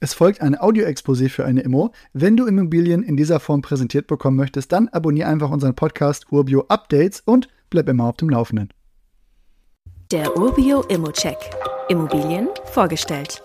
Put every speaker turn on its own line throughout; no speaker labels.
Es folgt ein Audio-Exposé für eine Immo. Wenn du Immobilien in dieser Form präsentiert bekommen möchtest, dann abonniere einfach unseren Podcast Urbio Updates und bleib immer auf dem Laufenden.
Der Urbio Immo-Check. Immobilien vorgestellt.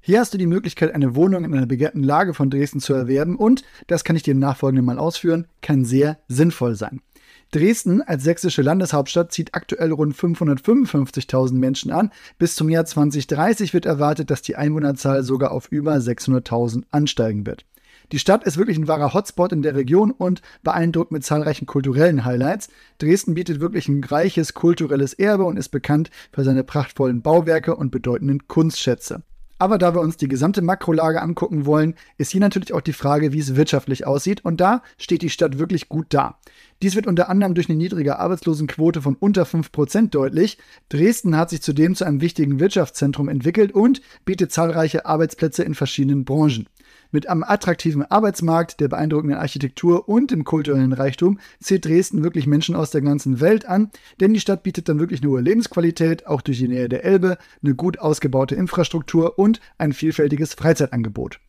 Hier hast du die Möglichkeit, eine Wohnung in einer begehrten Lage von Dresden zu erwerben und, das kann ich dir im Nachfolgenden mal ausführen, kann sehr sinnvoll sein. Dresden als sächsische Landeshauptstadt zieht aktuell rund 555.000 Menschen an. Bis zum Jahr 2030 wird erwartet, dass die Einwohnerzahl sogar auf über 600.000 ansteigen wird. Die Stadt ist wirklich ein wahrer Hotspot in der Region und beeindruckt mit zahlreichen kulturellen Highlights. Dresden bietet wirklich ein reiches kulturelles Erbe und ist bekannt für seine prachtvollen Bauwerke und bedeutenden Kunstschätze. Aber da wir uns die gesamte Makrolage angucken wollen, ist hier natürlich auch die Frage, wie es wirtschaftlich aussieht. Und da steht die Stadt wirklich gut da. Dies wird unter anderem durch eine niedrige Arbeitslosenquote von unter 5% deutlich. Dresden hat sich zudem zu einem wichtigen Wirtschaftszentrum entwickelt und bietet zahlreiche Arbeitsplätze in verschiedenen Branchen. Mit einem attraktiven Arbeitsmarkt, der beeindruckenden Architektur und dem kulturellen Reichtum zählt Dresden wirklich Menschen aus der ganzen Welt an, denn die Stadt bietet dann wirklich eine hohe Lebensqualität, auch durch die Nähe der Elbe, eine gut ausgebaute Infrastruktur und ein vielfältiges Freizeitangebot.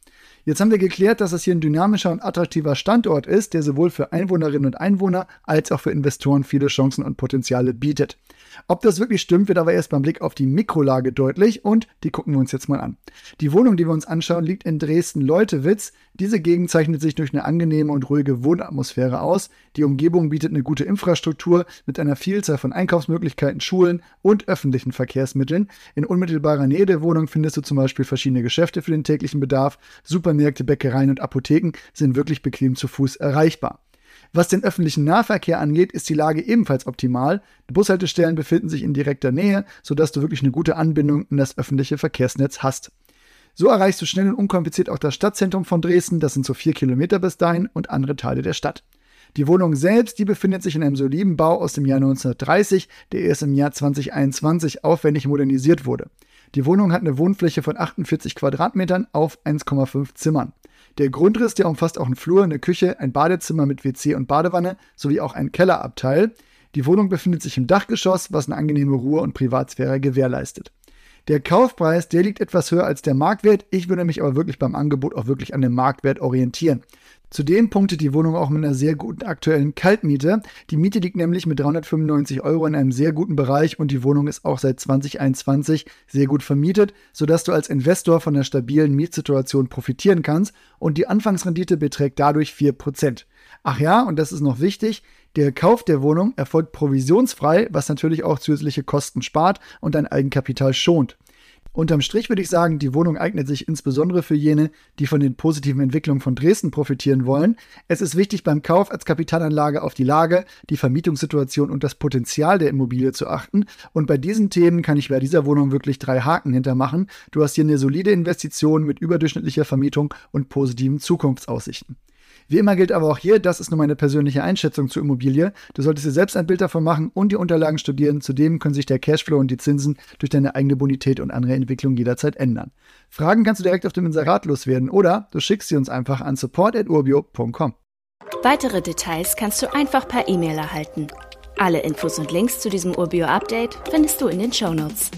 Jetzt haben wir geklärt, dass es hier ein dynamischer und attraktiver Standort ist, der sowohl für Einwohnerinnen und Einwohner als auch für Investoren viele Chancen und Potenziale bietet. Ob das wirklich stimmt, wird aber erst beim Blick auf die Mikrolage deutlich und die gucken wir uns jetzt mal an. Die Wohnung, die wir uns anschauen, liegt in Dresden-Leutewitz. Diese Gegend zeichnet sich durch eine angenehme und ruhige Wohnatmosphäre aus. Die Umgebung bietet eine gute Infrastruktur mit einer Vielzahl von Einkaufsmöglichkeiten, Schulen und öffentlichen Verkehrsmitteln. In unmittelbarer Nähe der Wohnung findest du zum Beispiel verschiedene Geschäfte für den täglichen Bedarf. Supermärkte, Bäckereien und Apotheken sind wirklich bequem zu Fuß erreichbar. Was den öffentlichen Nahverkehr angeht, ist die Lage ebenfalls optimal. Die Bushaltestellen befinden sich in direkter Nähe, sodass du wirklich eine gute Anbindung in das öffentliche Verkehrsnetz hast. So erreichst du schnell und unkompliziert auch das Stadtzentrum von Dresden, das sind so vier Kilometer bis dahin, und andere Teile der Stadt. Die Wohnung selbst, die befindet sich in einem soliden Bau aus dem Jahr 1930, der erst im Jahr 2021 aufwendig modernisiert wurde. Die Wohnung hat eine Wohnfläche von 48 Quadratmetern auf 1,5 Zimmern. Der Grundriss, der umfasst auch einen Flur, eine Küche, ein Badezimmer mit WC und Badewanne sowie auch ein Kellerabteil. Die Wohnung befindet sich im Dachgeschoss, was eine angenehme Ruhe und Privatsphäre gewährleistet. Der Kaufpreis, der liegt etwas höher als der Marktwert. Ich würde mich aber wirklich beim Angebot auch wirklich an dem Marktwert orientieren. Zudem punktet die Wohnung auch mit einer sehr guten aktuellen Kaltmiete. Die Miete liegt nämlich mit 395 Euro in einem sehr guten Bereich und die Wohnung ist auch seit 2021 sehr gut vermietet, sodass du als Investor von der stabilen Mietsituation profitieren kannst und die Anfangsrendite beträgt dadurch 4%. Ach ja, und das ist noch wichtig, der Kauf der Wohnung erfolgt provisionsfrei, was natürlich auch zusätzliche Kosten spart und dein Eigenkapital schont. Unterm Strich würde ich sagen, die Wohnung eignet sich insbesondere für jene, die von den positiven Entwicklungen von Dresden profitieren wollen. Es ist wichtig beim Kauf als Kapitalanlage auf die Lage, die Vermietungssituation und das Potenzial der Immobilie zu achten. Und bei diesen Themen kann ich bei dieser Wohnung wirklich drei Haken hintermachen. Du hast hier eine solide Investition mit überdurchschnittlicher Vermietung und positiven Zukunftsaussichten. Wie immer gilt aber auch hier, das ist nur meine persönliche Einschätzung zur Immobilie. Du solltest dir selbst ein Bild davon machen und die Unterlagen studieren. Zudem können sich der Cashflow und die Zinsen durch deine eigene Bonität und andere Entwicklung jederzeit ändern. Fragen kannst du direkt auf dem Inserat loswerden oder du schickst sie uns einfach an support.urbio.com.
Weitere Details kannst du einfach per E-Mail erhalten. Alle Infos und Links zu diesem Urbio-Update findest du in den Show Notes.